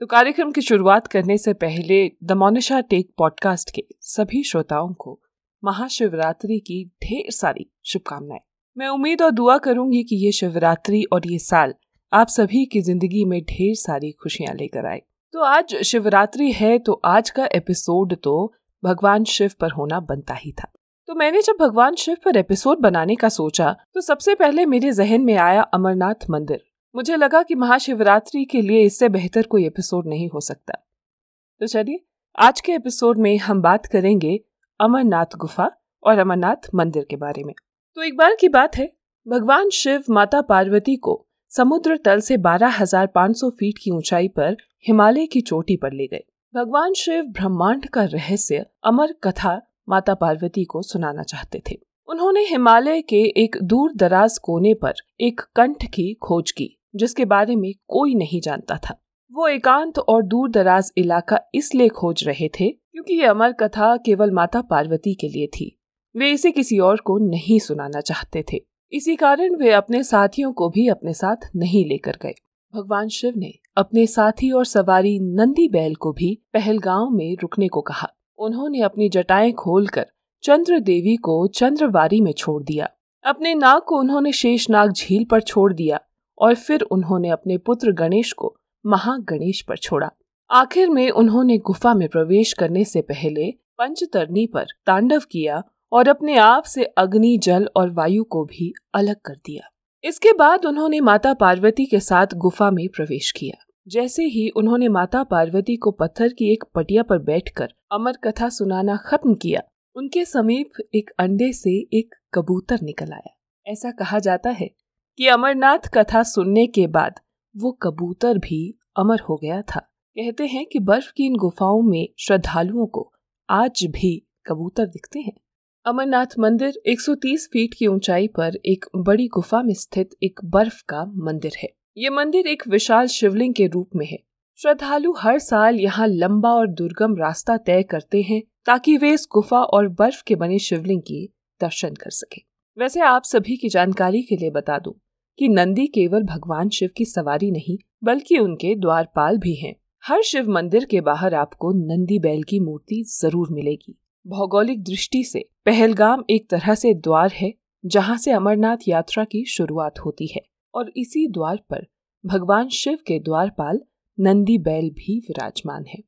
तो कार्यक्रम की शुरुआत करने से पहले द मोनिशा टेक पॉडकास्ट के सभी श्रोताओं को महाशिवरात्रि की ढेर सारी शुभकामनाएँ। मैं उम्मीद और दुआ करूँगी कि ये शिवरात्रि और ये साल आप सभी की ज़िंदगी में ढेर सारी खुशियाँ लेकर आए। तो आज शिवरात्रि है तो आज का एपिसोड तो भगवान शिव पर होना बनता ही था। तो मैंने जब भगवान शिव पर एपिसोड बनाने का सोचा तो सबसे पहले मेरे जहन में आया अमरनाथ मंदिर। मुझे लगा कि महाशिवरात्रि के लिए इससे बेहतर कोई एपिसोड नहीं हो सकता। तो चलिए आज के एपिसोड में हम बात करेंगे अमरनाथ गुफा और अमरनाथ मंदिर के बारे में। तो एक बार की बात है भगवान शिव माता पार्वती को समुद्र तल से 12,500 फीट की ऊंचाई पर हिमालय की चोटी पर ले गए। भगवान शिव ब्रह्मांड का रहस्य अमर कथा माता पार्वती को सुनाना चाहते थे। उन्होंने हिमालय के एक दूर दराज कोने पर एक कंठ की खोज की। जिसके बारे में कोई नहीं जानता था। वो एकांत और दूर दराज इलाका इसलिए खोज रहे थे क्योंकि ये अमर कथा केवल माता पार्वती के लिए थी। वे इसे किसी और को नहीं सुनाना चाहते थे। इसी कारण वे अपने साथियों को भी अपने साथ नहीं लेकर गए। भगवान शिव ने अपने साथी और सवारी नंदी बैल को भी पहलगांव में रुकने को कहा। उन्होंने अपनी जटाएँ खोलकर चंद्र देवी को चंद्रवारी में छोड़ दिया। अपने नाग को उन्होंने शेषनाग झील पर छोड़ दिया। और फिर उन्होंने अपने पुत्र गणेश को महागणेश पर छोड़ा। आखिर में उन्होंने गुफा में प्रवेश करने से पहले पंचतरनी पर तांडव किया और अपने आप से अग्नि, जल और वायु को भी अलग कर दिया। इसके बाद उन्होंने माता पार्वती के साथ गुफा में प्रवेश किया। जैसे ही उन्होंने माता पार्वती को पत्थर की एक पटिया पर बैठकर अमर कथा सुनाना खत्म किया, उनके समीप एक अंडे से एक कबूतर निकल आया। ऐसा कहा जाता है कि अमरनाथ कथा सुनने के बाद वो कबूतर भी अमर हो गया था। कहते हैं कि बर्फ़ की इन गुफाओं में श्रद्धालुओं को आज भी कबूतर दिखते हैं। अमरनाथ मंदिर 130 फीट की ऊंचाई पर एक बड़ी गुफा में स्थित एक बर्फ़ का मंदिर है। ये मंदिर एक विशाल शिवलिंग के रूप में है। श्रद्धालु हर साल यहाँ लंबा और दुर्गम रास्ता तय करते हैं ताकि वे इस गुफा और बर्फ़ के बने शिवलिंग की दर्शन कर सके। वैसे आप सभी की जानकारी के लिए बता दूँ कि नंदी केवल भगवान शिव की सवारी नहीं, बल्कि उनके द्वारपाल भी हैं। हर शिव मंदिर के बाहर आपको नंदी बैल की मूर्ति ज़रूर मिलेगी। भौगोलिक दृष्टि से, पहलगाम एक तरह से द्वार है, जहाँ से अमरनाथ यात्रा की शुरुआत होती है, और इसी द्वार पर भगवान शिव के द्वारपाल नंदी बैल भी विराजमान है।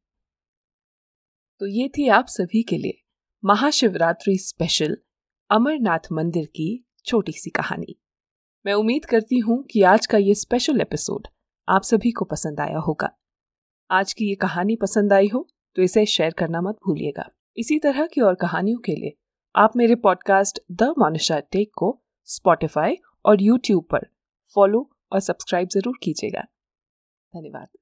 तो ये थी आप सभी के लिए महाशिवरात्रि स्पेशल अमरनाथ मंदिर की छोटी सी कहानी। मैं उम्मीद करती हूँ कि आज का ये स्पेशल एपिसोड आप सभी को पसंद आया होगा। आज की ये कहानी पसंद आई हो तो इसे शेयर करना मत भूलिएगा। इसी तरह की और कहानियों के लिए आप मेरे पॉडकास्ट द मोनिशा टेक को स्पॉटिफाई और यूट्यूब पर फॉलो और सब्सक्राइब ज़रूर कीजिएगा। धन्यवाद।